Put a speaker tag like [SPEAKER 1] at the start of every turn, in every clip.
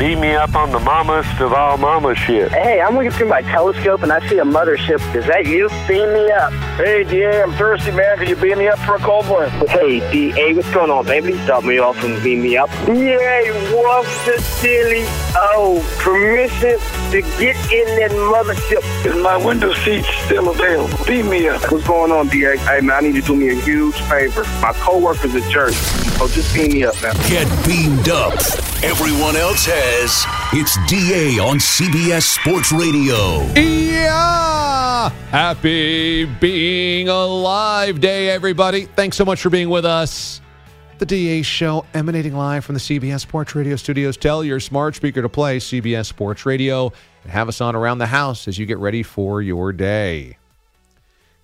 [SPEAKER 1] Beat me up on the mamas of all mama shit.
[SPEAKER 2] Hey, I'm looking through my telescope and I see a mothership. Is that you? Beam me up.
[SPEAKER 1] Hey, DA, I'm thirsty, man. Could you beat me up for a cold one?
[SPEAKER 2] Hey, DA, what's going on, baby? Stop me off and beam me up.
[SPEAKER 1] Yay, what's the silly? Oh, permission to get in that mothership. Is my window seat still available? Beat me up.
[SPEAKER 2] What's going on, DA? Hey, man, I need you to do me a huge favor. My coworker's a jerk. So just beam me up, man.
[SPEAKER 3] Get beamed up. Everyone else has. It's DA on CBS Sports Radio.
[SPEAKER 4] Yeah! Happy being alive day, everybody. Thanks so much for being with us. The DA show emanating live from the CBS Sports Radio studios. Tell your smart speaker to play CBS Sports Radio and have us on around the house as you get ready for your day.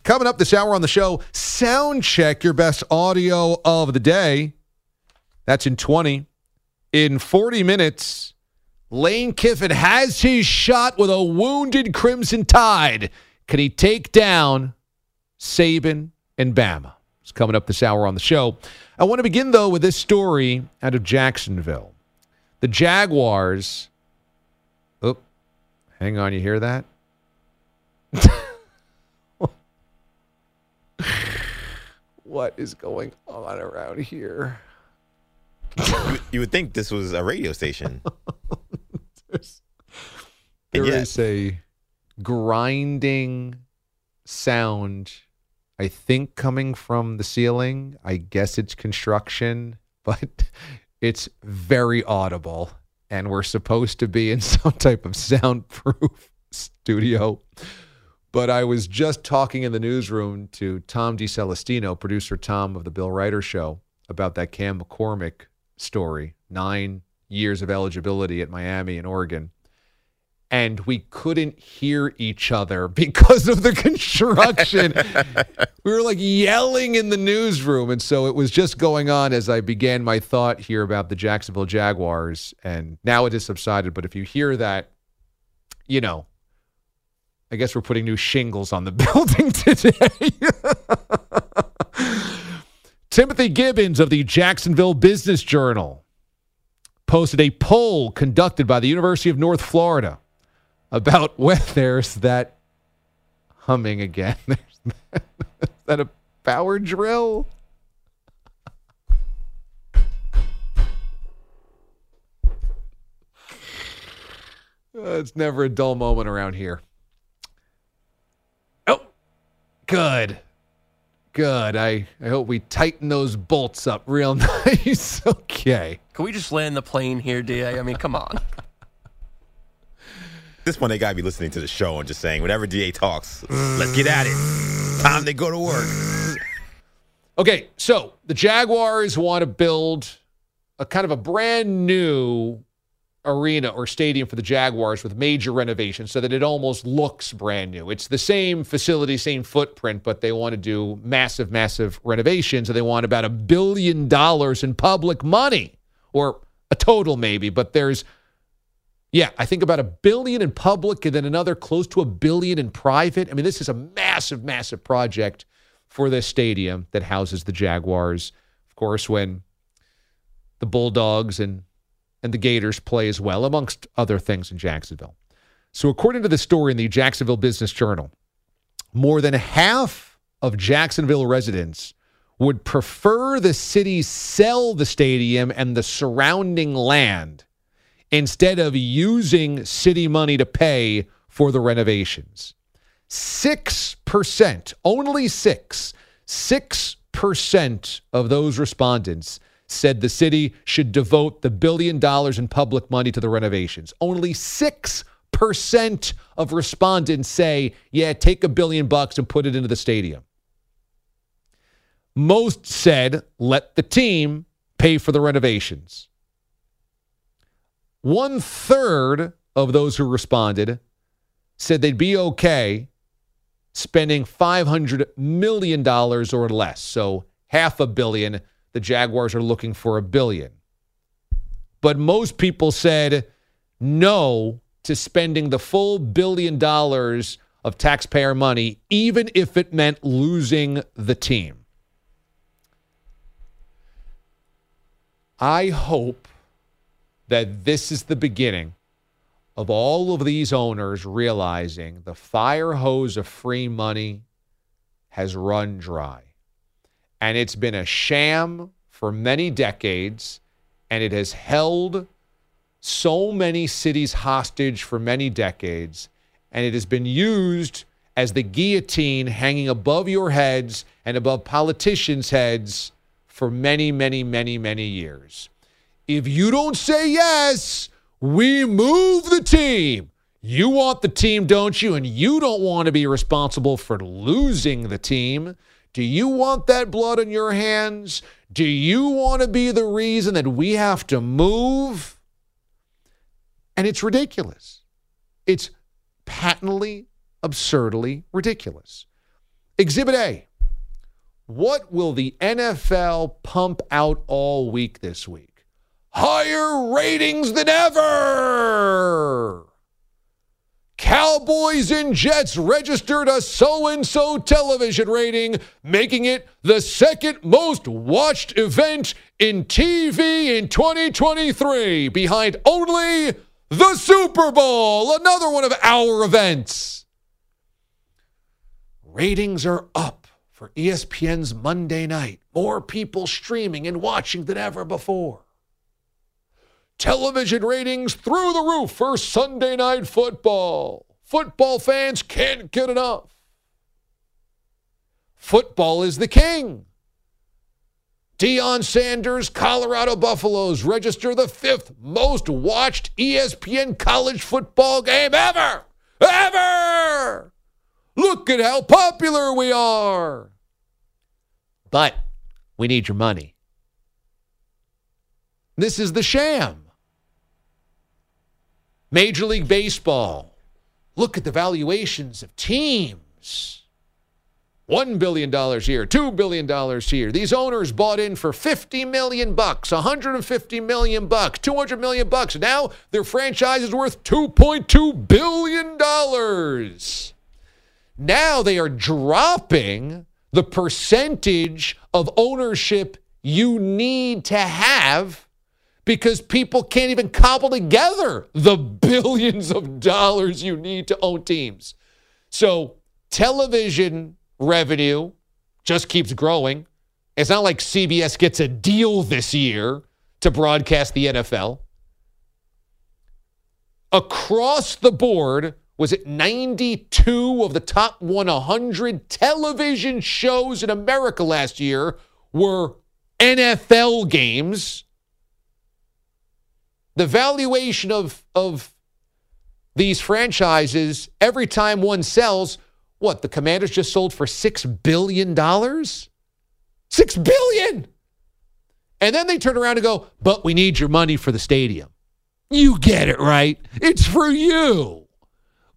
[SPEAKER 4] Coming up this hour on the show, sound check your best audio of the day. That's in 20. In 40 minutes, Lane Kiffin has his shot with a wounded Crimson Tide. Can he take down Saban and Bama? It's coming up this hour on the show. I want to begin, though, with this story out of Jacksonville. The Jaguars. Oh, hang on. You hear that? what is going on around here?
[SPEAKER 5] you, you would think this was a radio station.
[SPEAKER 4] There
[SPEAKER 5] yet-
[SPEAKER 4] is a grinding sound, I think, coming from the ceiling. I guess it's construction, but it's very audible. And we're supposed to be in some type of soundproof studio. But I was just talking in the newsroom to Tom DeCelestino, producer Tom of the Bill Reiter Show, about that Cam McCormick story. Nine years of eligibility at Miami and Oregon. And we couldn't hear each other because of the construction. we were like yelling in the newsroom. And so it was just going on as I began my thought here about the Jacksonville Jaguars. And now it has subsided. But if you hear that, you know, I guess we're putting new shingles on the building today. Timothy Gibbons of the Jacksonville Business Journal posted a poll conducted by the University of North Florida about when there's that humming again. Is that a power drill? Uh, it's never a dull moment around here. Oh, good. Good. I, I hope we tighten those bolts up real nice. okay.
[SPEAKER 6] Can we just land the plane here, DA? I mean, come on.
[SPEAKER 5] At this point, they got to be listening to the show and just saying, whenever DA talks, let's get at it. Time to go to work.
[SPEAKER 4] Okay, so the Jaguars want to build a kind of a brand new arena or stadium for the Jaguars with major renovations so that it almost looks brand new. It's the same facility, same footprint, but they want to do massive, massive renovations and they want about a billion dollars in public money or a total maybe, but there's yeah, I think about a billion in public and then another close to a billion in private. I mean, this is a massive, massive project for this stadium that houses the Jaguars. Of course, when the Bulldogs and and the Gators play as well, amongst other things in Jacksonville. So, according to the story in the Jacksonville Business Journal, more than half of Jacksonville residents would prefer the city sell the stadium and the surrounding land instead of using city money to pay for the renovations. 6%, only 6, 6% of those respondents said the city should devote the billion dollars in public money to the renovations. Only 6% of respondents say, yeah, take a billion bucks and put it into the stadium. Most said, let the team pay for the renovations. One third of those who responded said they'd be okay spending $500 million or less. So half a billion. The Jaguars are looking for a billion. But most people said no to spending the full billion dollars of taxpayer money, even if it meant losing the team. I hope that this is the beginning of all of these owners realizing the fire hose of free money has run dry. And it's been a sham for many decades, and it has held so many cities hostage for many decades, and it has been used as the guillotine hanging above your heads and above politicians' heads for many, many, many, many years. If you don't say yes, we move the team. You want the team, don't you? And you don't want to be responsible for losing the team. Do you want that blood on your hands? Do you want to be the reason that we have to move? And it's ridiculous. It's patently, absurdly ridiculous. Exhibit A What will the NFL pump out all week this week? higher ratings than ever. Cowboys and Jets registered a so and so television rating, making it the second most watched event in TV in 2023, behind only the Super Bowl, another one of our events. Ratings are up for ESPN's Monday night, more people streaming and watching than ever before. Television ratings through the roof for Sunday night football. Football fans can't get enough. Football is the king. Deion Sanders, Colorado Buffaloes register the fifth most watched ESPN college football game ever. Ever! Look at how popular we are. But we need your money. This is the sham. Major League Baseball. Look at the valuations of teams. $1 billion here, $2 billion here. These owners bought in for 50 million bucks, 150 million bucks, 200 million bucks. Now their franchise is worth 2.2 billion dollars. Now they are dropping the percentage of ownership you need to have because people can't even cobble together the billions of dollars you need to own teams. So, television revenue just keeps growing. It's not like CBS gets a deal this year to broadcast the NFL. Across the board, was it 92 of the top 100 television shows in America last year were NFL games? The valuation of of these franchises every time one sells what the commanders just sold for six billion dollars? Six billion! And then they turn around and go but we need your money for the stadium. You get it right? It's for you.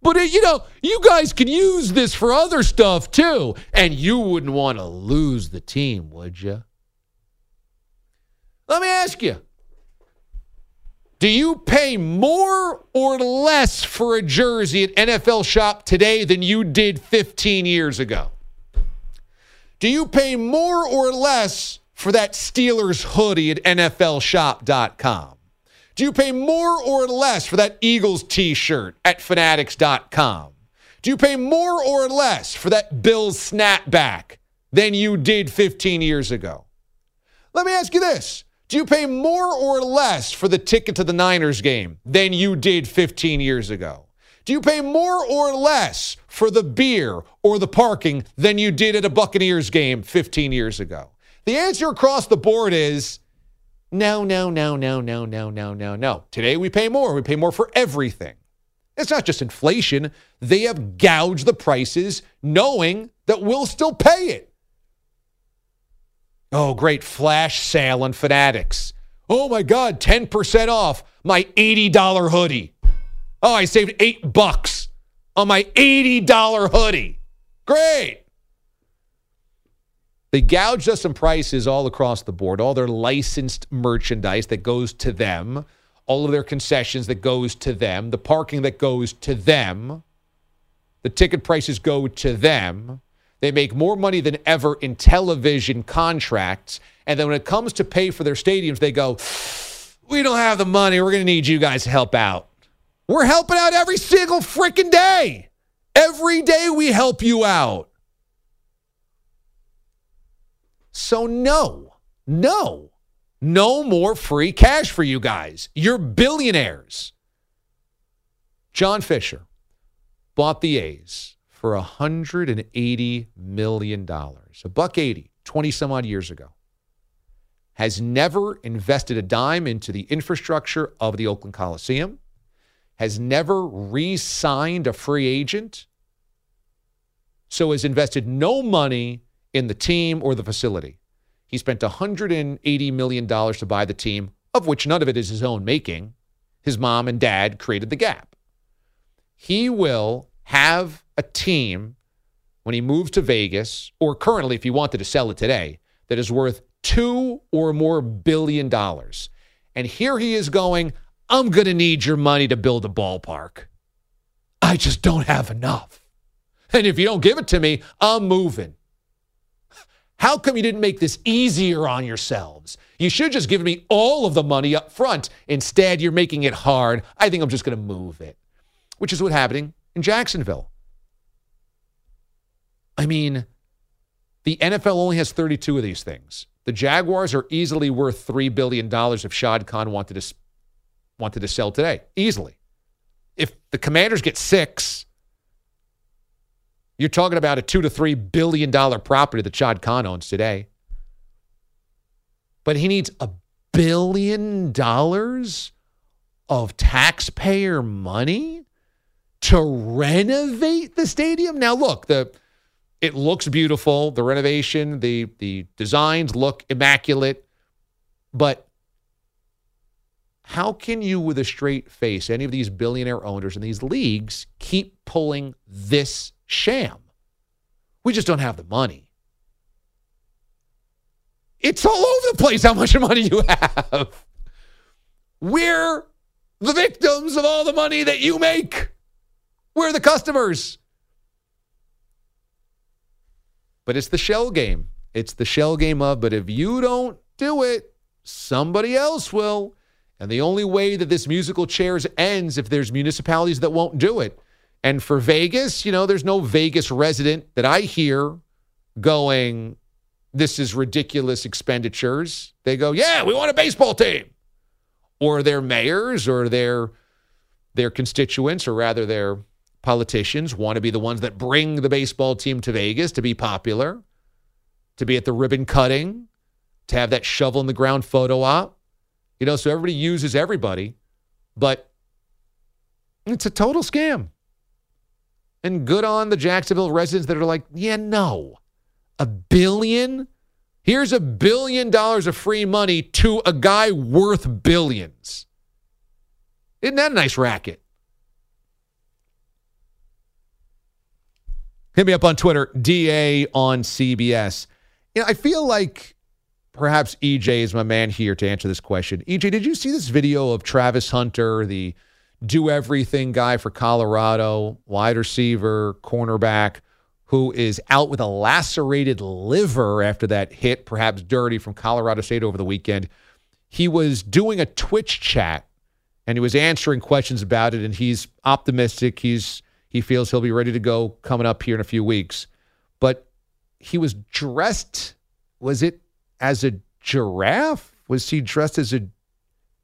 [SPEAKER 4] But it, you know you guys can use this for other stuff too. And you wouldn't want to lose the team would you let me ask you do you pay more or less for a jersey at NFL Shop today than you did 15 years ago? Do you pay more or less for that Steelers hoodie at NFLShop.com? Do you pay more or less for that Eagles t shirt at Fanatics.com? Do you pay more or less for that Bills snapback than you did 15 years ago? Let me ask you this do you pay more or less for the ticket to the Niners game than you did 15 years ago? Do you pay more or less for the beer or the parking than you did at a Buccaneers game 15 years ago? The answer across the board is no, no, no, no, no, no, no, no, no. Today we pay more. We pay more for everything. It's not just inflation. They have gouged the prices knowing that we'll still pay it. Oh, great flash sale on Fanatics. Oh my God, 10% off my $80 hoodie. Oh, I saved eight bucks on my $80 hoodie. Great. They gouged us some prices all across the board, all their licensed merchandise that goes to them, all of their concessions that goes to them, the parking that goes to them, the ticket prices go to them. They make more money than ever in television contracts. And then when it comes to pay for their stadiums, they go, We don't have the money. We're going to need you guys to help out. We're helping out every single freaking day. Every day we help you out. So, no, no, no more free cash for you guys. You're billionaires. John Fisher bought the A's for $180 million, a buck 80, 20 some odd years ago. Has never invested a dime into the infrastructure of the Oakland Coliseum, has never re signed a free agent, so has invested no money in the team or the facility. He spent $180 million to buy the team, of which none of it is his own making. His mom and dad created the gap. He will have a team when he moves to Vegas, or currently, if he wanted to sell it today, that is worth two or more billion dollars. And here he is going, I'm going to need your money to build a ballpark. I just don't have enough. And if you don't give it to me, I'm moving. How come you didn't make this easier on yourselves? You should just give me all of the money up front. Instead, you're making it hard. I think I'm just going to move it, which is what's happening in Jacksonville. I mean, the NFL only has 32 of these things. The Jaguars are easily worth $3 billion if Shad Khan wanted to, wanted to sell today. Easily. If the commanders get six, you're talking about a two to three billion dollar property that Shad Khan owns today. But he needs a billion dollars of taxpayer money to renovate the stadium. Now, look, the it looks beautiful. The renovation, the the designs look immaculate, but how can you, with a straight face, any of these billionaire owners in these leagues, keep pulling this sham. We just don't have the money. It's all over the place how much money you have. We're the victims of all the money that you make. We're the customers. But it's the shell game. It's the shell game of, but if you don't do it, somebody else will. And the only way that this musical chairs ends if there's municipalities that won't do it. And for Vegas, you know, there's no Vegas resident that I hear going, this is ridiculous expenditures. They go, yeah, we want a baseball team. Or their mayors or their their constituents, or rather their politicians, want to be the ones that bring the baseball team to Vegas to be popular, to be at the ribbon cutting, to have that shovel in the ground photo op. You know, so everybody uses everybody, but it's a total scam. And good on the Jacksonville residents that are like, yeah, no. A billion? Here's a billion dollars of free money to a guy worth billions. Isn't that a nice racket? Hit me up on Twitter, DA on CBS. You know, I feel like perhaps EJ is my man here to answer this question. EJ, did you see this video of Travis Hunter, the do everything guy for Colorado, wide receiver, cornerback, who is out with a lacerated liver after that hit, perhaps dirty, from Colorado State over the weekend. He was doing a Twitch chat and he was answering questions about it, and he's optimistic. He's he feels he'll be ready to go coming up here in a few weeks. But he was dressed, was it as a giraffe? Was he dressed as a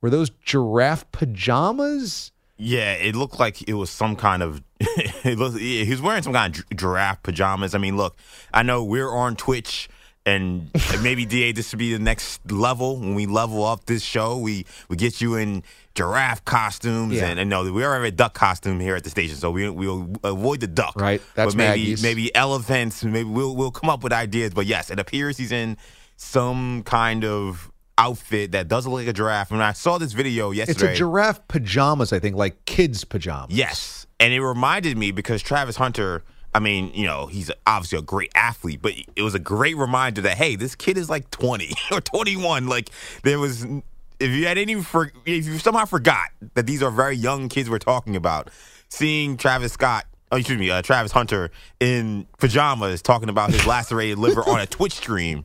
[SPEAKER 4] were those giraffe pajamas?
[SPEAKER 5] Yeah, it looked like it was some kind of. looked, he was wearing some kind of giraffe pajamas. I mean, look, I know we're on Twitch, and maybe Da, this would be the next level when we level up this show. We we get you in giraffe costumes,
[SPEAKER 4] Yeah.
[SPEAKER 5] and, and no, we already have a duck costume here at the station, so we we'll avoid the duck.
[SPEAKER 4] Right, that's
[SPEAKER 5] but maybe
[SPEAKER 4] Maggie's.
[SPEAKER 5] maybe elephants. Maybe we'll we'll come up with ideas. But yes, it appears he's in some kind of outfit that does look like a giraffe. And I saw this video yesterday It's
[SPEAKER 4] a giraffe pajamas, I think, like kids' pajamas.
[SPEAKER 5] Yes. And it reminded me because Travis Hunter, I mean, you know, he's obviously a great athlete, but it was a great reminder that, hey, this kid is like 20 or 21. Like, there was, if you had any, for, if you somehow forgot that these are very young kids we're talking about, seeing Travis Scott, oh, excuse me, uh, Travis Hunter in pajamas talking about his lacerated liver on a Twitch stream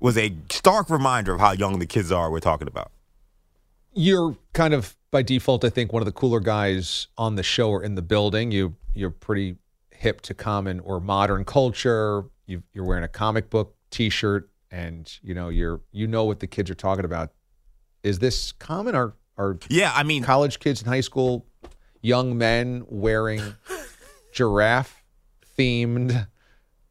[SPEAKER 5] was a stark reminder of how young the kids are we're talking about.
[SPEAKER 4] You're kind of by default, I think, one of the cooler guys on the show or in the building. You you're pretty hip to common or modern culture. You, you're wearing a comic book T-shirt, and you know you're you know what the kids are talking about. Is this common? Are are
[SPEAKER 5] Yeah, I mean,
[SPEAKER 4] college kids in high school, young men wearing giraffe themed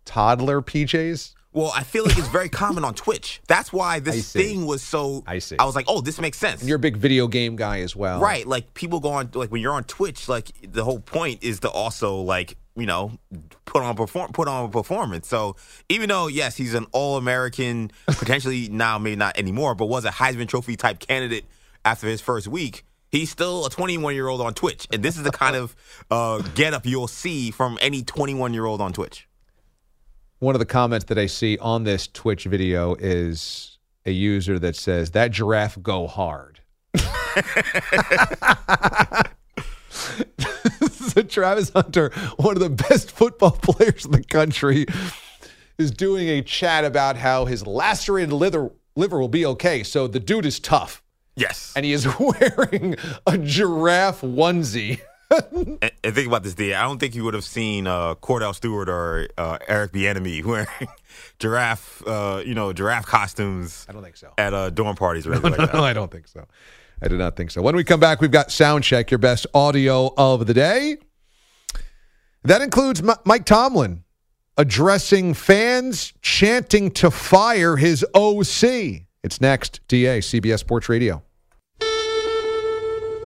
[SPEAKER 4] toddler PJs?
[SPEAKER 5] Well, I feel like it's very common on Twitch. That's why this thing was so.
[SPEAKER 4] I see.
[SPEAKER 5] I was like, oh, this makes sense.
[SPEAKER 4] And you're a big video game guy as well,
[SPEAKER 5] right. Like people go on, like when you're on Twitch, like the whole point is to also like you know put on perform put on a performance. So even though yes, he's an All American, potentially now maybe not anymore, but was a Heisman Trophy type candidate after his first week. He's still a 21 year old on Twitch, and this is the kind of uh, get up you'll see from any 21 year old on Twitch.
[SPEAKER 4] One of the comments that I see on this Twitch video is a user that says, That giraffe go hard. so Travis Hunter, one of the best football players in the country, is doing a chat about how his lacerated liver, liver will be okay. So the dude is tough.
[SPEAKER 5] Yes.
[SPEAKER 4] And he is wearing a giraffe onesie.
[SPEAKER 5] And, and think about this, D. I don't think you would have seen uh, Kordell Stewart or uh, Eric Bieniemy wearing giraffe, uh, you know, giraffe costumes.
[SPEAKER 4] I don't think so.
[SPEAKER 5] At uh, dorm parties or anything like that.
[SPEAKER 4] No, I don't think so. I do not think so. When we come back, we've got sound check, your best audio of the day. That includes M- Mike Tomlin addressing fans chanting to fire his OC. It's next. DA, CBS Sports Radio.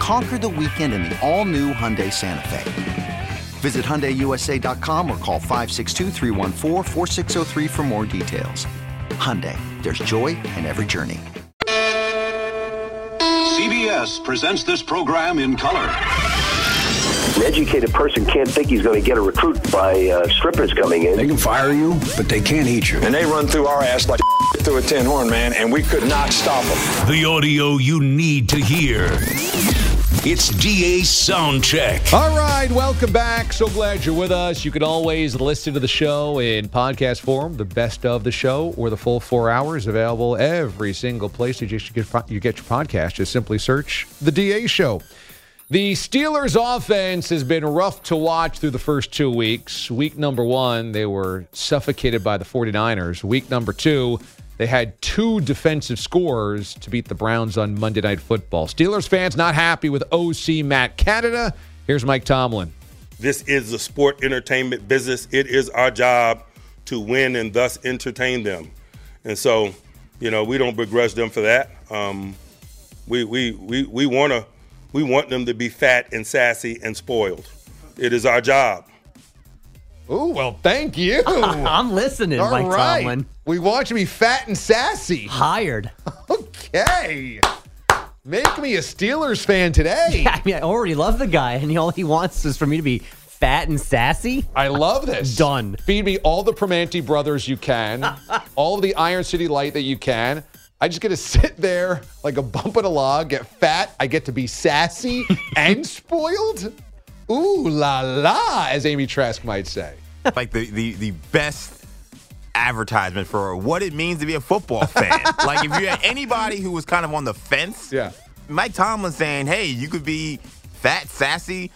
[SPEAKER 7] Conquer the weekend in the all-new Hyundai Santa Fe. Visit HyundaiUSA.com or call 562-314-4603 for more details. Hyundai, there's joy in every journey.
[SPEAKER 8] CBS presents this program in color.
[SPEAKER 1] An educated person can't think he's going to get a recruit by uh, strippers coming in.
[SPEAKER 9] They can fire you, but they can't eat you.
[SPEAKER 10] And they run through our ass like through a tin horn, man, and we could not stop them.
[SPEAKER 3] The audio you need to hear. It's DA Soundcheck.
[SPEAKER 4] All right, welcome back. So glad you're with us. You can always listen to the show in podcast form, the best of the show, or the full four hours available every single place you just get you get your podcast. Just simply search the DA Show. The Steelers' offense has been rough to watch through the first two weeks. Week number one, they were suffocated by the 49ers. Week number two, they had two defensive scores to beat the Browns on Monday Night Football. Steelers fans not happy with OC Matt Canada. Here's Mike Tomlin.
[SPEAKER 11] This is the sport entertainment business. It is our job to win and thus entertain them. And so, you know, we don't begrudge them for that. Um, we we we we want to we want them to be fat and sassy and spoiled. It is our job.
[SPEAKER 4] Oh well, thank you.
[SPEAKER 12] I'm listening,
[SPEAKER 4] All
[SPEAKER 12] Mike
[SPEAKER 4] right.
[SPEAKER 12] Tomlin.
[SPEAKER 4] We want you to be fat and sassy.
[SPEAKER 12] Hired.
[SPEAKER 4] Okay. Make me a Steelers fan today.
[SPEAKER 12] I mean, I already love the guy, and all he wants is for me to be fat and sassy.
[SPEAKER 4] I love this.
[SPEAKER 12] Done.
[SPEAKER 4] Feed me all the Primanti brothers you can, all of the Iron City Light that you can. I just get to sit there like a bump in a log, get fat. I get to be sassy and spoiled. Ooh la la, as Amy Trask might say.
[SPEAKER 5] like the, the the best advertisement for what it means to be a football fan. like if you had anybody who was kind of on the fence,
[SPEAKER 4] yeah.
[SPEAKER 5] Mike Tomlin saying, "Hey, you could be fat, sassy,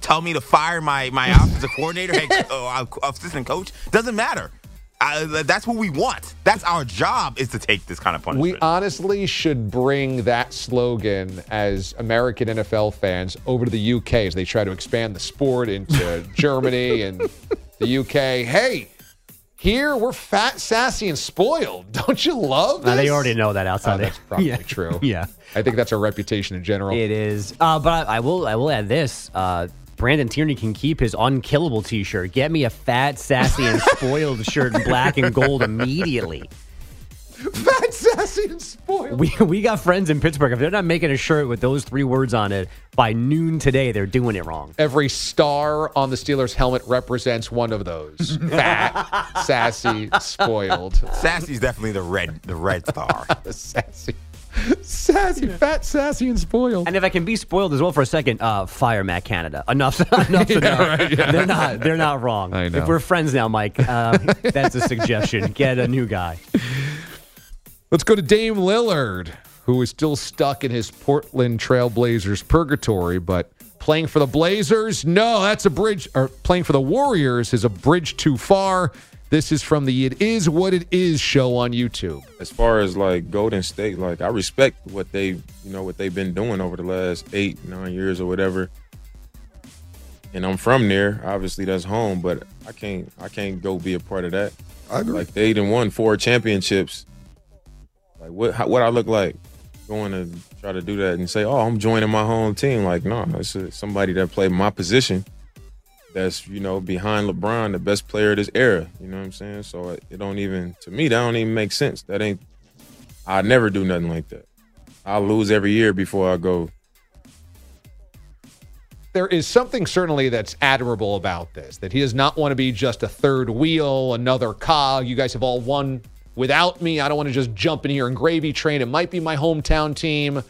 [SPEAKER 5] tell me to fire my my offensive coordinator, hey, uh, assistant coach, doesn't matter." Uh, that's what we want. That's our job is to take this kind of punishment.
[SPEAKER 4] We honestly should bring that slogan as American NFL fans over to the UK as they try to expand the sport into Germany and the UK. Hey, here we're fat, sassy, and spoiled. Don't you love this?
[SPEAKER 12] Uh, they already know that outside.
[SPEAKER 4] Oh, that's probably
[SPEAKER 12] Yeah.
[SPEAKER 4] true.
[SPEAKER 12] Yeah.
[SPEAKER 4] I think that's our reputation in general.
[SPEAKER 12] It is. Uh, but I, I will. I will add this. Brandon Tierney can keep his unkillable T-shirt. Get me a fat, sassy, and spoiled shirt in black and gold immediately.
[SPEAKER 4] Fat, sassy, and spoiled.
[SPEAKER 12] We we got friends in Pittsburgh. If they're not making a shirt with those three words on it by noon today, they're doing it wrong.
[SPEAKER 4] Every star on the Steelers helmet represents one of those. Fat, sassy, spoiled.
[SPEAKER 5] Sassy's definitely the red the red star.
[SPEAKER 4] sassy. Sassy, fat, sassy, and spoiled.
[SPEAKER 12] And if I can be spoiled as well for a second, uh, fire Matt Canada. Enough, enough
[SPEAKER 4] Yeah,
[SPEAKER 12] enough.
[SPEAKER 4] right, yeah.
[SPEAKER 12] They're not. They're not wrong.
[SPEAKER 4] I know.
[SPEAKER 12] If we're friends now, Mike, uh, that's a suggestion. Get a new guy.
[SPEAKER 4] Let's go to Dame Lillard, who is still stuck in his Portland Trailblazers purgatory, but playing for the Blazers, no, that's a bridge. Or playing for the Warriors is a bridge too far. This is from the It Is What It Is show on YouTube.
[SPEAKER 13] as far as like Golden State, like I respect what they, you know, what they've been doing over the last eight, nine years or whatever. And I'm from there. Obviously, that's home, but I can't, I can't go be a part of that.
[SPEAKER 14] I agree.
[SPEAKER 13] Like they done won four championships. Like what, how, what I look like going to try to do that and say, oh, I'm joining my home team. Like no, it's uh, somebody that played my position. That's you know behind LeBron, the best player of this era. You know what I'm saying? So it, it don't even to me that don't even make sense. That ain't. I never do nothing like that. I lose every year before I go.
[SPEAKER 4] There is something certainly that's admirable about this that he does not want to be just a third wheel, another cog. You guys have all won without me. I don't want to just jump in here and gravy train. It might be my hometown team,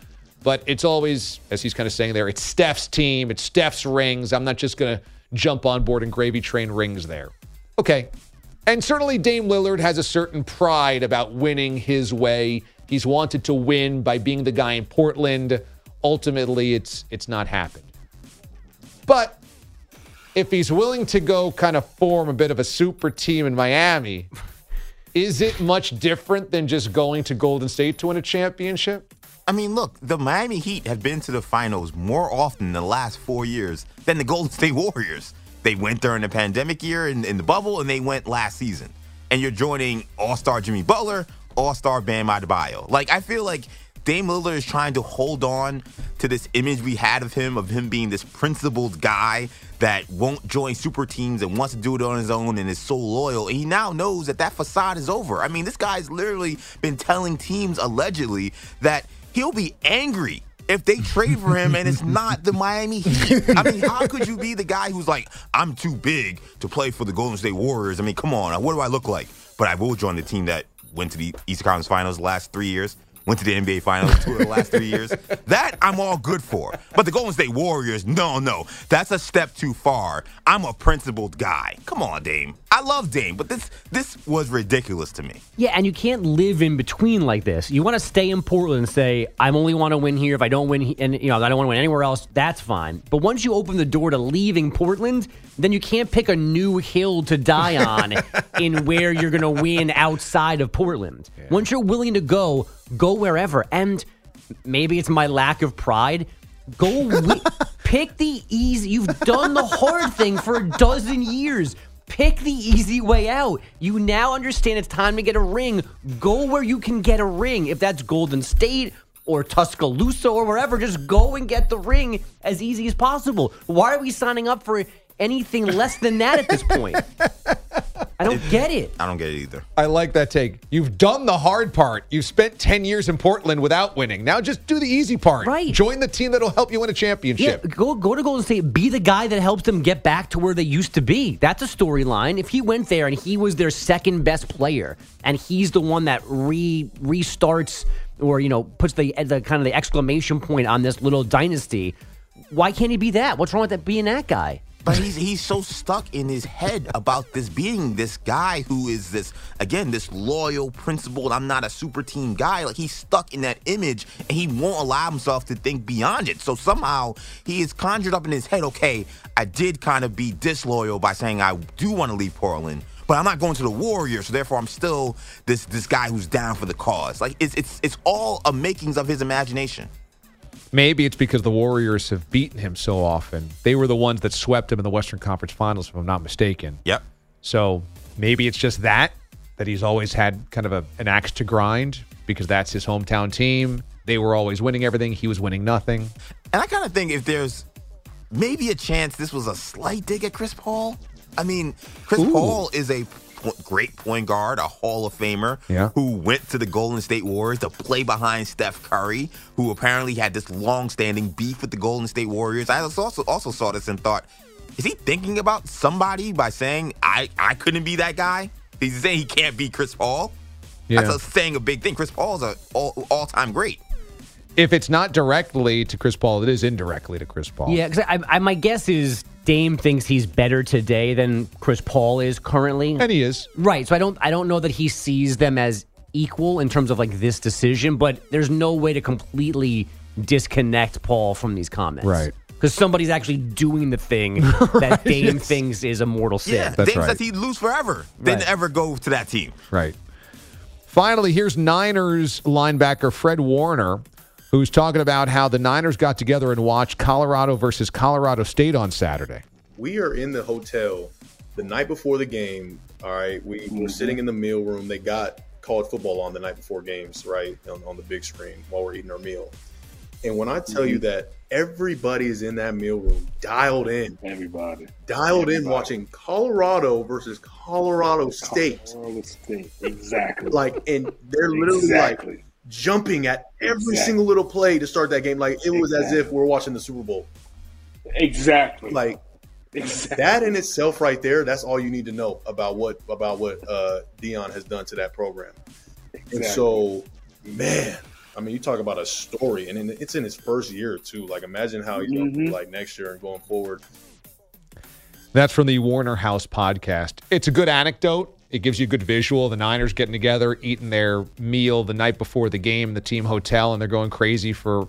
[SPEAKER 4] but it's always, as he's kind of saying there, it's Steph's team, it's Steph's rings. I'm not just going to jump on board and gravy train rings there. Okay. And certainly Dame Lillard has a certain pride about winning his way. He's wanted to win by being the guy in Portland. Ultimately, it's it's not happened. But if he's willing to go kind of form a bit of a super team in Miami, is it much different than just going to Golden State to win a championship?
[SPEAKER 5] I mean, look, the Miami Heat have been to the finals more often in the last four years than the Golden State Warriors. They went during the pandemic year in, in the bubble, and they went last season. And you're joining All Star Jimmy Butler, All Star Bam Adebayo. Like, I feel like Dame Lillard is trying to hold on to this image we had of him, of him being this principled guy that won't join super teams and wants to do it on his own and is so loyal. And he now knows that that facade is over. I mean, this guy's literally been telling teams allegedly that he'll be angry if they trade for him and it's not the Miami Heat. I mean, how could you be the guy who's like, I'm too big to play for the Golden State Warriors? I mean, come on, what do I look like? But I will join the team that went to the Eastern Conference Finals last three years. Went to the NBA Finals two of the last three years. That I'm all good for. But the Golden State Warriors, no, no. That's a step too far. I'm a principled guy. Come on, Dame. I love Dame, but this this was ridiculous to me.
[SPEAKER 12] Yeah, and you can't live in between like this. You want to stay in Portland and say, "I only want to win here. If I don't win, he- and you know, I don't want to win anywhere else." That's fine. But once you open the door to leaving Portland, then you can't pick a new hill to die on in where you're going to win outside of Portland. Once you're willing to go, go wherever. And maybe it's my lack of pride. Go, wi- Pick the easy. You've done the hard thing for a dozen years. Pick the easy way out. You now understand it's time to get a ring. Go where you can get a ring. If that's Golden State or Tuscaloosa or wherever, just go and get the ring as easy as possible. Why are we signing up for anything less than that at this point? I don't get it.
[SPEAKER 5] I don't get it either.
[SPEAKER 4] I like that take. You've done the hard part. You've spent 10 years in Portland without winning. Now just do the easy part.
[SPEAKER 12] Right.
[SPEAKER 4] Join the team that'll help you win a championship.
[SPEAKER 12] Yeah,
[SPEAKER 4] championship.
[SPEAKER 12] go go to Golden State. Be the guy that helps them get back to where they used to be. That's a storyline. If he went there and he was their second best player, and he's the one that re restarts or you know puts the the kind of the exclamation point on this little dynasty, why can't he be that? What's wrong with that being that guy?
[SPEAKER 5] But he's he's so stuck in his head about this being this guy who is this again this loyal, principled. I'm not a super team guy. Like he's stuck in that image, and he won't allow himself to think beyond it. So somehow he is conjured up in his head. Okay, I did kind of be disloyal by saying I do want to leave Portland. But I'm not going to the Warriors, so therefore I'm still this this guy who's down for the cause. Like it's it's it's all a makings of his imagination.
[SPEAKER 4] Maybe it's because the Warriors have beaten him so often. They were the ones that swept him in the Western Conference Finals, if I'm not mistaken.
[SPEAKER 5] Yep.
[SPEAKER 4] So maybe it's just that, that he's always had kind of a, an axe to grind because that's his hometown team. They were always winning everything. He was winning nothing.
[SPEAKER 5] And I kind of think if there's maybe a chance this was a slight dig at Chris Paul. I mean, Chris Paul is a great point guard, a Hall of Famer,
[SPEAKER 4] Yeah.
[SPEAKER 5] who went to the Golden State Warriors to play behind Steph Curry, who apparently had this long-standing beef with the Golden State Warriors. I also also saw this and thought, is he thinking about somebody by saying I I couldn't be that guy? He's saying he can't be Chris Paul.
[SPEAKER 4] Yeah.
[SPEAKER 5] That's a, saying a big thing. Chris Paul's a all, all-time great.
[SPEAKER 4] If it's not directly to Chris Paul, it is indirectly to Chris Paul.
[SPEAKER 12] Yeah, because I, I, my guess is Dame thinks he's better today than Chris Paul is currently,
[SPEAKER 4] and he is
[SPEAKER 12] right. So I don't I don't know that he sees them as equal in terms of like this decision, but there's no way to completely disconnect Paul from these comments,
[SPEAKER 4] Right.
[SPEAKER 12] Because somebody's actually doing the thing that Dame
[SPEAKER 4] yes.
[SPEAKER 12] thinks is a mortal sin.
[SPEAKER 5] Yeah, Dame says he'd lose forever. Didn't
[SPEAKER 12] Right.
[SPEAKER 5] ever go to that team.
[SPEAKER 4] Right. Finally, here's Niners linebacker Fred Warner, who's talking about how the Niners got together and watched Colorado versus Colorado State on Saturday.
[SPEAKER 14] we are in the hotel the night before the game. All right, we were mm-hmm. sitting in the meal room. They got college football on the night before games, right, on, on the big screen while we're eating our meal. And when I tell you mm-hmm. that everybody is in that meal room, dialed in,
[SPEAKER 15] everybody,
[SPEAKER 14] dialed in, watching Colorado versus Colorado State,
[SPEAKER 15] Colorado State, exactly.
[SPEAKER 14] like, and they're literally
[SPEAKER 15] Exactly.
[SPEAKER 14] like jumping at every
[SPEAKER 15] Exactly.
[SPEAKER 14] single little play to start that game. Like it was as if we're watching the Super Bowl.
[SPEAKER 15] Exactly.
[SPEAKER 14] Like
[SPEAKER 15] Exactly.
[SPEAKER 14] that in itself, right there, that's all you need to know about what about what uh, Deion has done to that program. And so, man, I mean, you talk about a story, and in, it's in his first year too. Like, imagine how he's going to
[SPEAKER 15] Mm-hmm.
[SPEAKER 14] be like next year and going forward.
[SPEAKER 4] That's from the Warner House podcast. It's a good anecdote. It gives you a good visual. The Niners getting together, eating their meal the night before the game in the team hotel, and they're going crazy for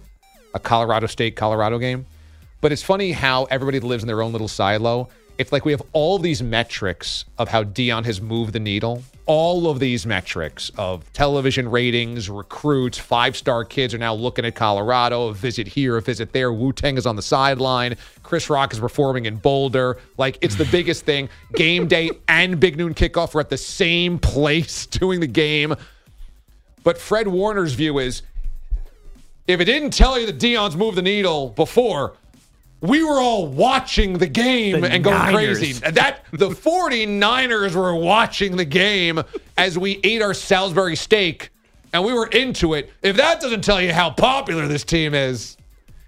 [SPEAKER 4] a Colorado State Colorado game. But it's funny how everybody lives in their own little silo. It's like we have all these metrics of how Deion has moved the needle. All of these metrics of television ratings, recruits, five star kids are now looking at Colorado, a visit here, a visit there. Wu Tang is on the sideline. Chris Rock is performing in Boulder. Like it's the biggest thing. Game day and big noon kickoff are at the same place doing the game. But Fred Warner's view is if it didn't tell you that Deion's moved the needle before, we were all watching the game
[SPEAKER 12] The
[SPEAKER 4] and going
[SPEAKER 12] Niners.
[SPEAKER 4] crazy. That the 49ers were watching the game as we ate our Salisbury steak and we were into it. If that doesn't tell you how popular this team is,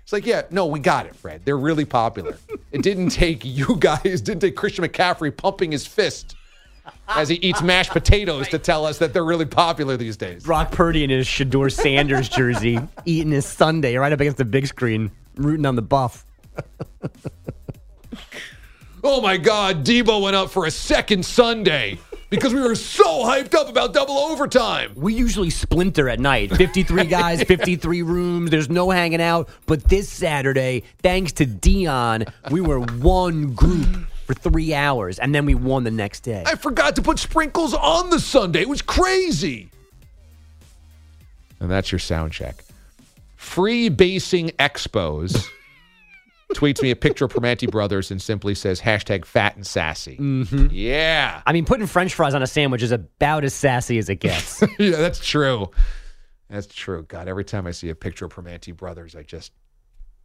[SPEAKER 4] it's like, yeah, no, we got it, Fred. They're really popular. It didn't take you guys, didn't take Christian McCaffrey pumping his fist as he eats mashed potatoes to tell us that they're really popular these days.
[SPEAKER 12] Brock Purdy in his Shedeur Sanders jersey, eating his sundae right up against the big screen, rooting on the buff.
[SPEAKER 4] Oh my God, Debo went up for a second sundae because we were so hyped up about double overtime.
[SPEAKER 12] We usually splinter at night 53 guys, 53 rooms. There's no hanging out. But this Saturday, thanks to Deion, we were one group for three hours, and then we won the next day.
[SPEAKER 4] I forgot to put sprinkles on the sundae. It was crazy. And that's your sound check. Free basing expos tweets me a picture of Primanti Brothers and simply says hashtag fat and sassy.
[SPEAKER 12] Mm-hmm.
[SPEAKER 4] Yeah.
[SPEAKER 12] I mean, putting French fries on a sandwich is about as sassy as it gets.
[SPEAKER 4] yeah, that's true. That's true. God, every time I see a picture of Primanti Brothers, I just,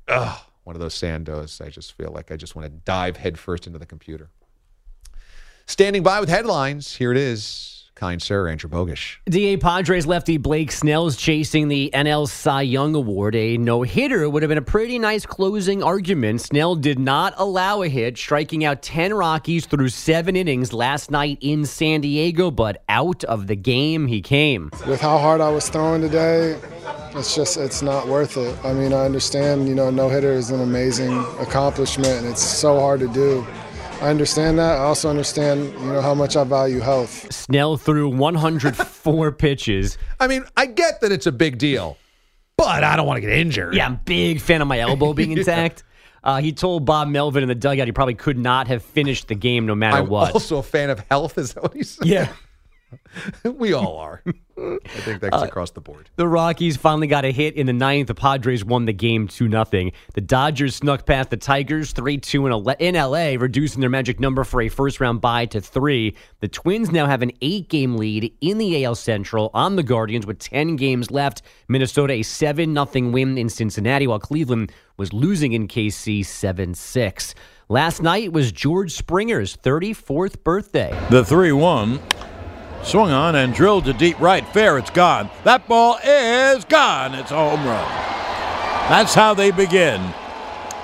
[SPEAKER 4] ugh, one of those sandos. I just feel like I just want to dive headfirst into the computer. Standing by with headlines. Here it is. Kind sir, Andrew Bogusch.
[SPEAKER 12] DA Padres lefty Blake Snell's chasing the NL Cy Young Award. A no hitter would have been a pretty nice closing argument. Snell did not allow a hit, striking out 10 Rockies through seven innings last night in San Diego, but out of the game he came.
[SPEAKER 16] With how hard I was throwing today, it's just it's not worth it. I mean, I understand, you know, no hitter is an amazing accomplishment and it's so hard to do. I understand that. I also understand, you know, how much I value health.
[SPEAKER 12] Snell threw 104 pitches.
[SPEAKER 4] I mean, I get that it's a big deal, but I don't want to get injured.
[SPEAKER 12] Yeah, I'm a big fan of my elbow being
[SPEAKER 4] Yeah.
[SPEAKER 12] intact. Uh, he told Bob Melvin in the dugout he probably could not have finished the game no matter
[SPEAKER 4] I'm
[SPEAKER 12] what.
[SPEAKER 4] also a fan of health. Is that what he said?
[SPEAKER 12] Yeah.
[SPEAKER 4] we all are. I think that's uh, across the board.
[SPEAKER 12] The Rockies finally got a hit in the ninth. The Padres won the game 2 0. The Dodgers snuck past the Tigers 3 2 in in LA, reducing their magic number for a first round bye to three. The Twins now have an eight game lead in the AL Central on the Guardians with 10 games left. Minnesota a 7 0 win in Cincinnati, while Cleveland was losing in KC 7 6. Last night was George Springer's 34th birthday.
[SPEAKER 17] The 3 1 swung on and drilled to deep right. Fair, it's gone. That ball is gone. It's a home run. That's how they begin.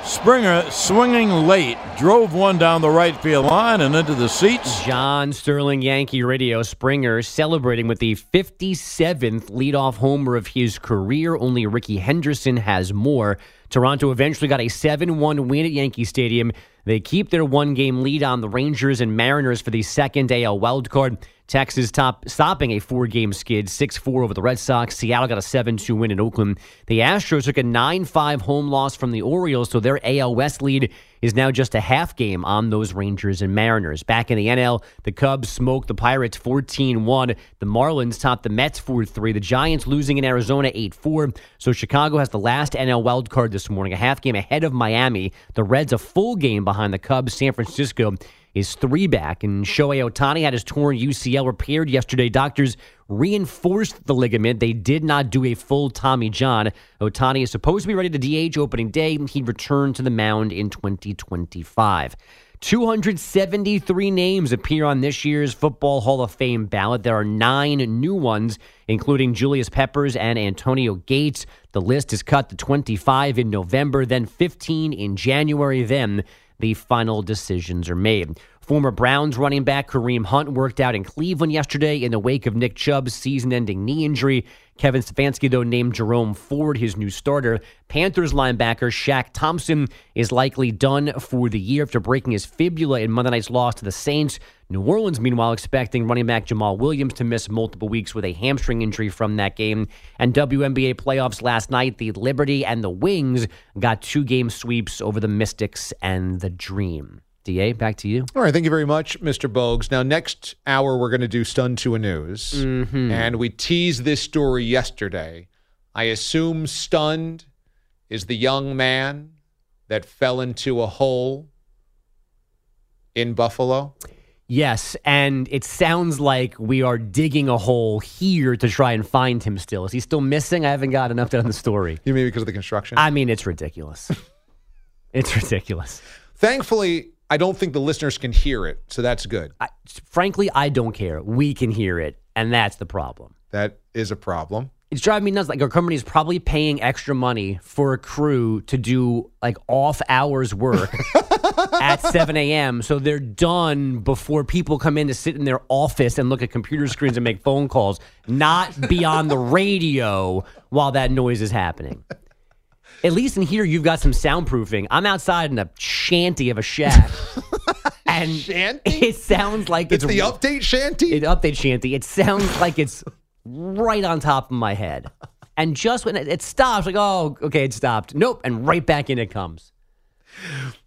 [SPEAKER 17] Springer swinging late, drove one down the right field line and into the seats.
[SPEAKER 12] John Sterling Yankee Radio Springer celebrating with the 57th leadoff homer of his career. Only Rickey Henderson has more. Toronto eventually got a 7 1 win at Yankee Stadium. They keep their one game lead on the Rangers and Mariners for the second AL wildcard. Texas top stopping a four game skid, 6 4 over the Red Sox. Seattle got a 7 2 win in Oakland. The Astros took a 9 5 home loss from the Orioles, so their AL West lead is now just a half game on those Rangers and Mariners. Back in the NL, the Cubs smoked the Pirates 14 1. The Marlins topped the Mets 4 3. The Giants losing in Arizona 8 4. So Chicago has the last NL wild card this morning, a half game ahead of Miami. The Reds a full game behind the Cubs. San Francisco is three back. And Shohei Ohtani had his torn UCL repaired yesterday. Doctors reinforced the ligament. They did not do a full Tommy John. Ohtani is supposed to be ready to DH opening day. He'd return to the mound in 2025. 273 names appear on this year's Football Hall of Fame ballot. There are nine new ones, including Julius Peppers and Antonio Gates. The list is cut to 25 in November, then 15 in January. Then the final decisions are made. Former Browns running back Kareem Hunt worked out in Cleveland yesterday in the wake of Nick Chubb's season ending knee injury. Kevin Stefanski, though, named Jerome Ford his new starter. Panthers linebacker Shaq Thompson is likely done for the year after breaking his fibula in Monday night's loss to the Saints. New Orleans, meanwhile, expecting running back Jamaal Williams to miss multiple weeks with a hamstring injury from that game. And WNBA playoffs last night, the Liberty and the Wings got two game sweeps over the Mystics and the Dream. DA, back to you.
[SPEAKER 4] All right, thank you very much, Mr. Bogues. Now, next hour, we're going to do Stun to a News.
[SPEAKER 12] Mhm.
[SPEAKER 4] And we teased this story yesterday. I assume stunned is the young man that fell into a hole in Buffalo.
[SPEAKER 12] Yes, and it sounds like we are digging a hole here to try and find him still. Is he still missing? I haven't got enough done on the story.
[SPEAKER 4] You mean because of the construction?
[SPEAKER 12] I mean, it's ridiculous. it's ridiculous.
[SPEAKER 4] Thankfully, I don't think the listeners can hear it, so that's good.
[SPEAKER 12] I, frankly, I don't care. We can hear it, and that's the problem.
[SPEAKER 4] That is a problem.
[SPEAKER 12] It's driving me nuts. Like our company is probably paying extra money for a crew to do like off hours work at 7 a.m. So they're done before people come in to sit in their office and look at computer screens and make phone calls, not be on the radio while that noise is happening. At least in here, you've got some soundproofing. I'm outside in a shanty of a shack. and it sounds like
[SPEAKER 4] It's
[SPEAKER 12] it's,
[SPEAKER 4] the update shanty?
[SPEAKER 12] It update shanty. It sounds like it's right on top of my head. And just when it, it stops, like, oh, okay, it stopped. Nope. And right back in it comes.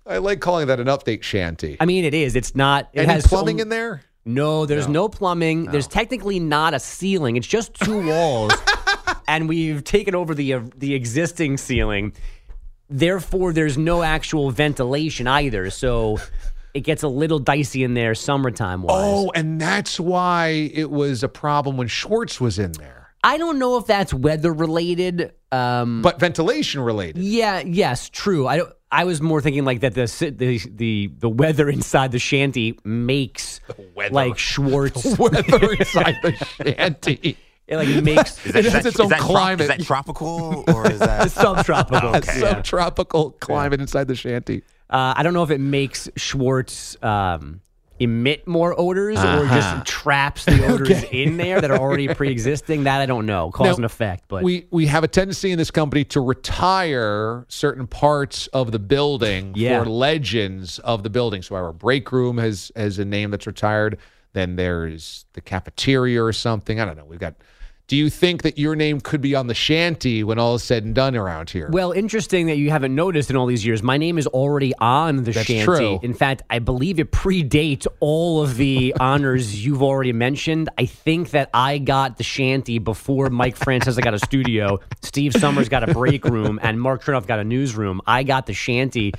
[SPEAKER 4] I like calling that an update shanty.
[SPEAKER 12] I mean, it is. It's not. It
[SPEAKER 4] Any
[SPEAKER 12] has
[SPEAKER 4] plumbing
[SPEAKER 12] so-
[SPEAKER 4] in there?
[SPEAKER 12] No, there's no, plumbing. There's technically not a ceiling. It's just two walls, and we've taken over the uh, the existing ceiling. therefore, there's no actual ventilation either. So it gets a little dicey in there summertime wise.
[SPEAKER 4] Oh, and that's why it was a problem when Schwartz was in there.
[SPEAKER 12] I don't know if that's weather related. Um,
[SPEAKER 4] But ventilation related.
[SPEAKER 12] yeah, yes, true. I don't. I was more thinking like that the the the, the weather inside the shanty makes
[SPEAKER 4] weather.
[SPEAKER 12] like Schwartz
[SPEAKER 4] weather inside the shanty.
[SPEAKER 12] It like makes
[SPEAKER 5] Is that,
[SPEAKER 4] It
[SPEAKER 5] is
[SPEAKER 4] has
[SPEAKER 5] that-
[SPEAKER 4] its own
[SPEAKER 5] is that trop-
[SPEAKER 4] climate.
[SPEAKER 5] is that tropical or is that
[SPEAKER 12] subtropical.
[SPEAKER 5] Oh, okay.
[SPEAKER 12] Yeah.
[SPEAKER 4] Subtropical climate inside the shanty.
[SPEAKER 12] Uh, I don't know if it makes Schwartz um, emit more odors or
[SPEAKER 4] Uh-huh.
[SPEAKER 12] just traps the odors in there that are already pre-existing. That I don't know, cause
[SPEAKER 4] Now,
[SPEAKER 12] and effect. But
[SPEAKER 4] we we have a tendency in this company to retire certain parts of the building
[SPEAKER 12] Yeah.
[SPEAKER 4] for legends of the building. So our break room has has a name that's retired. Then there's the cafeteria or something. I don't know. We've got. Do you think that your name could be on the shanty when all is said and done around here?
[SPEAKER 12] Well, interesting that you haven't noticed in all these years. My name is already on the
[SPEAKER 4] That's
[SPEAKER 12] shanty.
[SPEAKER 4] true.
[SPEAKER 12] In fact, I believe it predates all of the honors you've already mentioned. I think that I got the shanty before Mike Francesa got a studio, Steve Somers got a break room, and Mark Chernoff got a newsroom. I got the shanty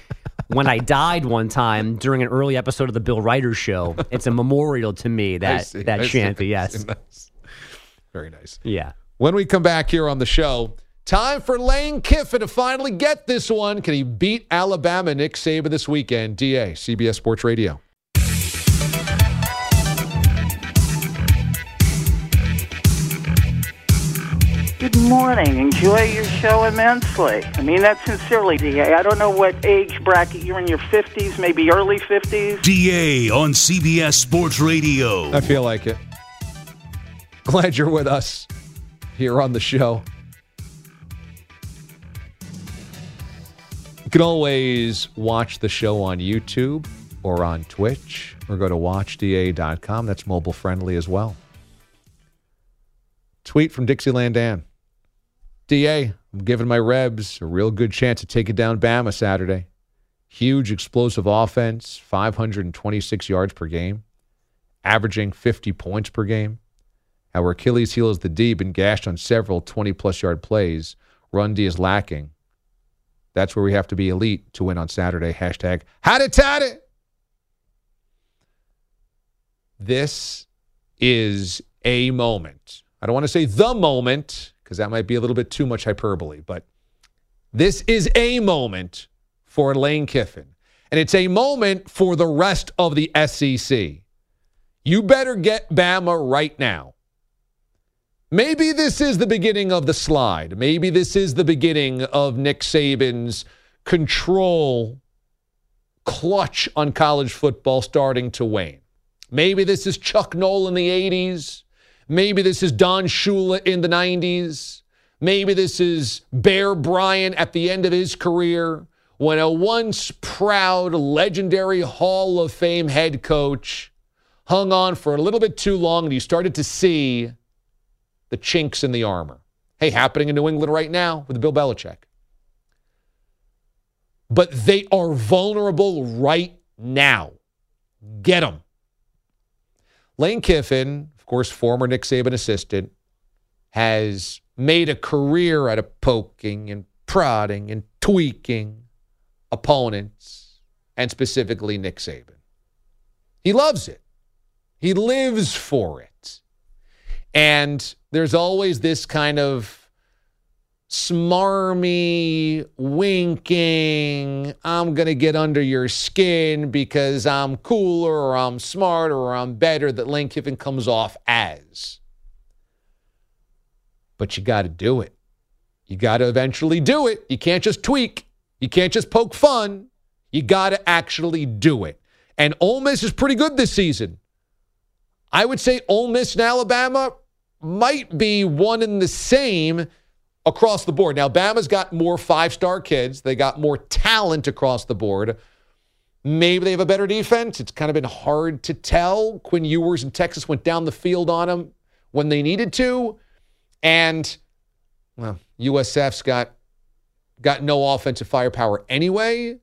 [SPEAKER 12] when I died one time during an early episode of the Bill Reiter show. It's a memorial to me that
[SPEAKER 4] see,
[SPEAKER 12] that
[SPEAKER 4] I see,
[SPEAKER 12] shanty.
[SPEAKER 4] I
[SPEAKER 12] Yes.
[SPEAKER 4] See. Nice. Very nice.
[SPEAKER 12] Yeah.
[SPEAKER 4] When we come back here on the show, time for Lane Kiffin to finally get this one. Can he beat Alabama Nick Saban this weekend? DA, CBS Sports Radio.
[SPEAKER 18] Good morning. Enjoy your show immensely. I mean that sincerely, DA. I don't know what age bracket you're in your 50s, maybe early 50s.
[SPEAKER 3] DA on CBS Sports Radio.
[SPEAKER 4] I feel like it. Glad you're with us here on the show. You can always watch the show on YouTube or on Twitch or go to watchda.com. That's mobile friendly as well. Tweet from Dixieland Dan. DA, I'm giving my Rebs a real good chance to take it down Bama Saturday. Huge explosive offense, 526 yards per game, averaging 50 points per game. Our Achilles heel is the D, been gashed on several 20 plus yard plays. Run D is lacking. That's where we have to be elite to win on Saturday. Hashtag had it. This is a moment. I don't want to say the moment because that might be a little bit too much hyperbole, but this is a moment for Lane Kiffin. And it's a moment for the rest of the SEC. You better get Bama right now. Maybe this is the beginning of the slide. Maybe this is the beginning of Nick Saban's control clutch on college football starting to wane. Maybe this is Chuck Noll in the 80s. Maybe this is Don Shula in the 90s. Maybe this is Bear Bryant at the end of his career when a once proud, legendary Hall of Fame head coach hung on for a little bit too long and you started to see the chinks in the armor. Hey, happening in New England right now with Bill Belichick. But they are vulnerable right now. Get them. Lane Kiffin, of course, former Nick Saban assistant, has made a career out of poking and prodding and tweaking opponents, and specifically Nick Saban. He loves it. He lives for it. And there's always this kind of smarmy, winking, I'm going to get under your skin because I'm cooler or I'm smarter or I'm better that Lane Kiffin comes off as. But you got to do it. You got to eventually do it. You can't just tweak. You can't just poke fun. You got to actually do it. And Ole Miss is pretty good this season. I would say Ole Miss and Alabama might be one and the same across the board. Now, Bama's got more five star kids, they got more talent across the board. Maybe they have a better defense. It's kind of been hard to tell. Quinn Ewers in Texas went down the field on them when they needed to. And, well, USF's got, got no offensive firepower anyway.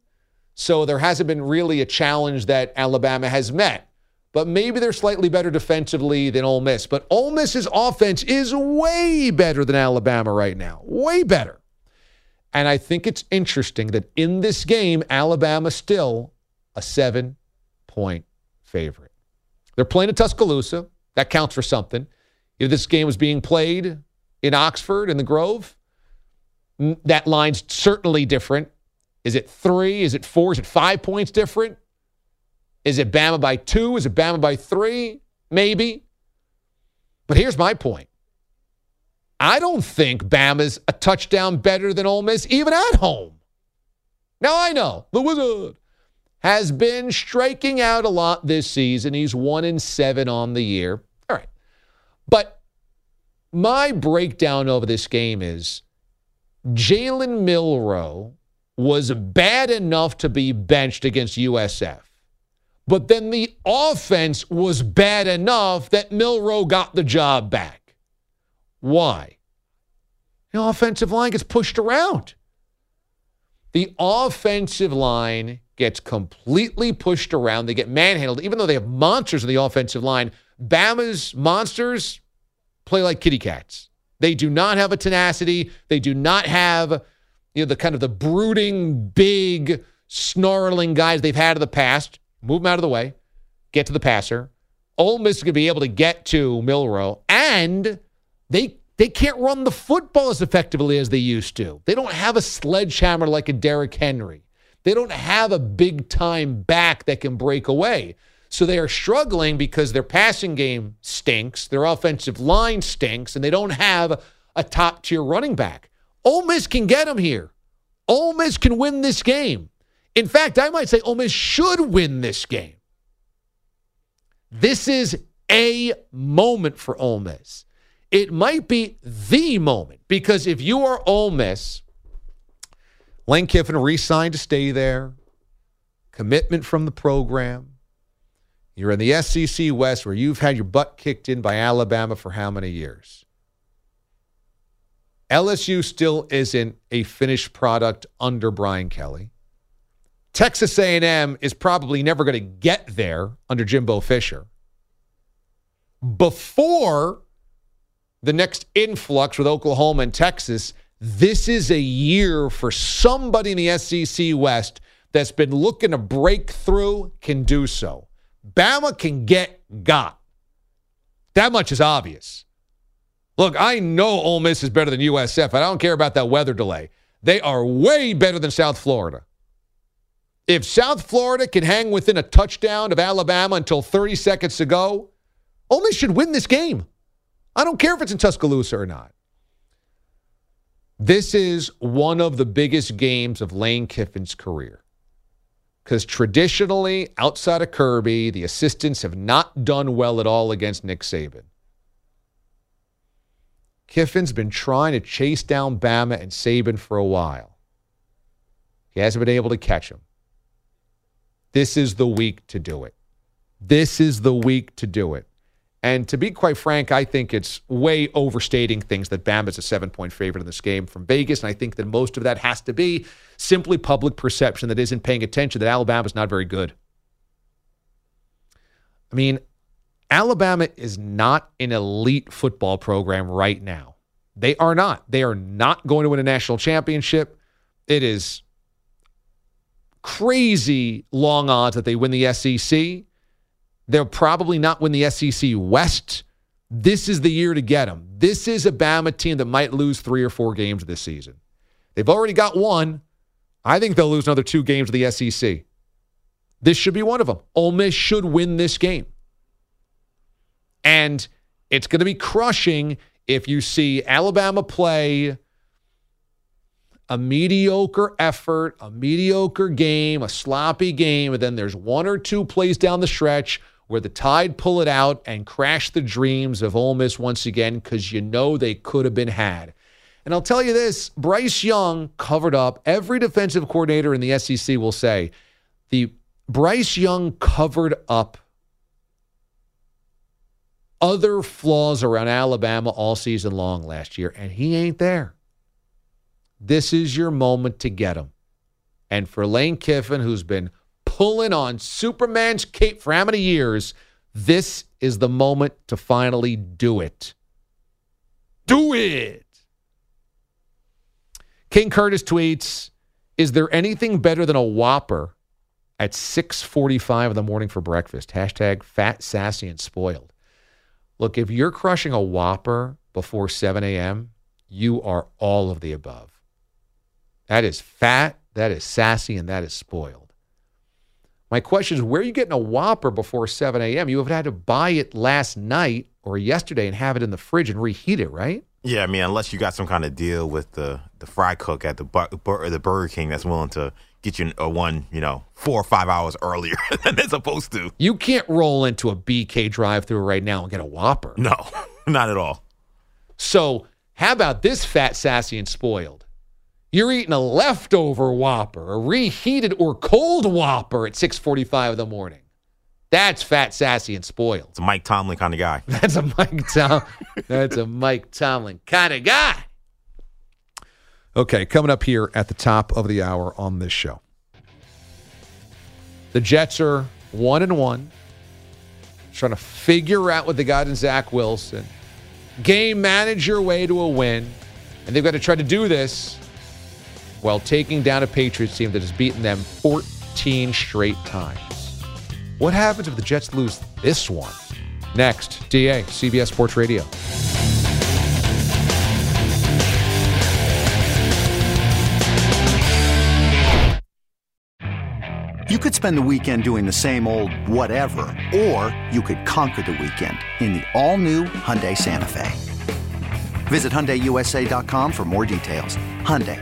[SPEAKER 4] So there hasn't been really a challenge that Alabama has met but maybe they're slightly better defensively than Ole Miss. But Ole Miss's offense is way better than Alabama right now. Way better. And I think it's interesting that in this game, Alabama still a seven point favorite. They're playing at Tuscaloosa. That counts for something. If this game was being played in Oxford in the Grove, that line's certainly different. Is it three? Is it four? Is it five points different? Is it Bama by two? Is it Bama by three? Maybe. But here's my point. I don't think Bama's a touchdown better than Ole Miss, even at home. Now I know the Wizard has been striking out a lot this season. He's one in seven on the year. All right. But my breakdown over this game is Jalen Milroe was bad enough to be benched against USF. But then the offense was bad enough that Milroe got the job back. Why? The offensive line gets pushed around. The offensive line gets completely pushed around. They get manhandled, even though they have monsters in the offensive line. Bama's monsters play like kitty cats. They do not have a tenacity. They do not have you know the kind of the brooding, big, snarling guys they've had in the past. Move them out of the way. Get to the passer. Ole Miss is going to be able to get to Milroe, and they they can't run the football as effectively as they used to. They don't have a sledgehammer like a Derrick Henry. They don't have a big time back that can break away. So they are struggling because their passing game stinks, their offensive line stinks, and they don't have a top tier running back. Ole Miss can get them here. Ole Miss can win this game. In fact, I might say Ole Miss should win this game. This is a moment for Ole Miss. It might be the moment because if you are Ole Miss, Lane Kiffin re-signed to stay there, commitment from the program. You're in the SEC West where you've had your butt kicked in by Alabama for how many years? LSU still isn't a finished product under Brian Kelly. Texas A&M is probably never going to get there under Jimbo Fisher. Before the next influx with Oklahoma and Texas, this is a year for somebody in the SEC West that's been looking to break through can do so. Bama can get got. That much is obvious. Look, I know Ole Miss is better than USF. I don't care about that weather delay. They are way better than South Florida. If South Florida can hang within a touchdown of Alabama until 30 seconds to go, Miss should win this game. I don't care if it's in Tuscaloosa or not. This is one of the biggest games of Lane Kiffin's career. Because traditionally, outside of Kirby, the assistants have not done well at all against Nick Saban. Kiffin's been trying to chase down Bama and Saban for a while. He hasn't been able to catch him. This is the week to do it. This is the week to do it. And to be quite frank, I think it's way overstating things that Bama's a seven point favorite in this game from Vegas. And I think that most of that has to be simply public perception that isn't paying attention that Alabama's not very good. I mean, Alabama is not an elite football program right now. They are not. They are not going to win a national championship. It is crazy long odds that they win the SEC. They'll probably not win the SEC West. This is the year to get them. This is a Bama team that might lose three or four games this season. They've already got one. I think they'll lose another two games to the SEC. This should be one of them. Ole Miss should win this game. And it's going to be crushing if you see Alabama play a mediocre effort, a mediocre game, a sloppy game, and then there's one or two plays down the stretch where the Tide pull it out and crash the dreams of Ole Miss once again because you know they could have been had. And I'll tell you this Bryce Young covered up. Every defensive coordinator in the SEC will say the Bryce Young covered up other flaws around Alabama all season long last year, and he ain't there. This is your moment to get him. And for Lane Kiffin, who's been pulling on Superman's cape for how many years, this is the moment to finally do it. Do it. King Curtis tweets, "Is there anything better than a Whopper at 6:45 in the morning for breakfast?" Hashtag fat, sassy, and spoiled. Look, if you're crushing a Whopper before 7 a.m., you are all of the above. That is fat, that is sassy, and that is spoiled. My question is, where are you getting a Whopper before 7 a.m.? You have had to buy it last night or yesterday and have it in the fridge and reheat it, right?
[SPEAKER 5] Yeah, I mean, unless you got some kind of deal with the the fry cook at the bu- bur- the Burger King that's willing to get you a one, you know, four or five hours earlier than they're supposed to.
[SPEAKER 4] You can't roll into a BK drive-through right now and get a Whopper.
[SPEAKER 5] No, not at all.
[SPEAKER 4] So, how about this fat, sassy, and spoiled? You're eating a leftover Whopper, a reheated or cold Whopper at 6:45 in the morning. That's fat, sassy, and spoiled.
[SPEAKER 5] It's a Mike Tomlin kind of guy.
[SPEAKER 4] That's a Mike Tom. That's a Mike Tomlin kind of guy. Okay, coming up here at the top of the hour on this show. The Jets are one and one, trying to figure out what they got in Zach Wilson. Game manage your way to a win, and they've got to try to do this while taking down a Patriots team that has beaten them 14 straight times. What happens if the Jets lose this one? Next, DA, CBS Sports Radio.
[SPEAKER 7] You could spend the weekend doing the same old whatever, or you could conquer the weekend in the all-new Hyundai Santa Fe. Visit HyundaiUSA.com for more details. Hyundai,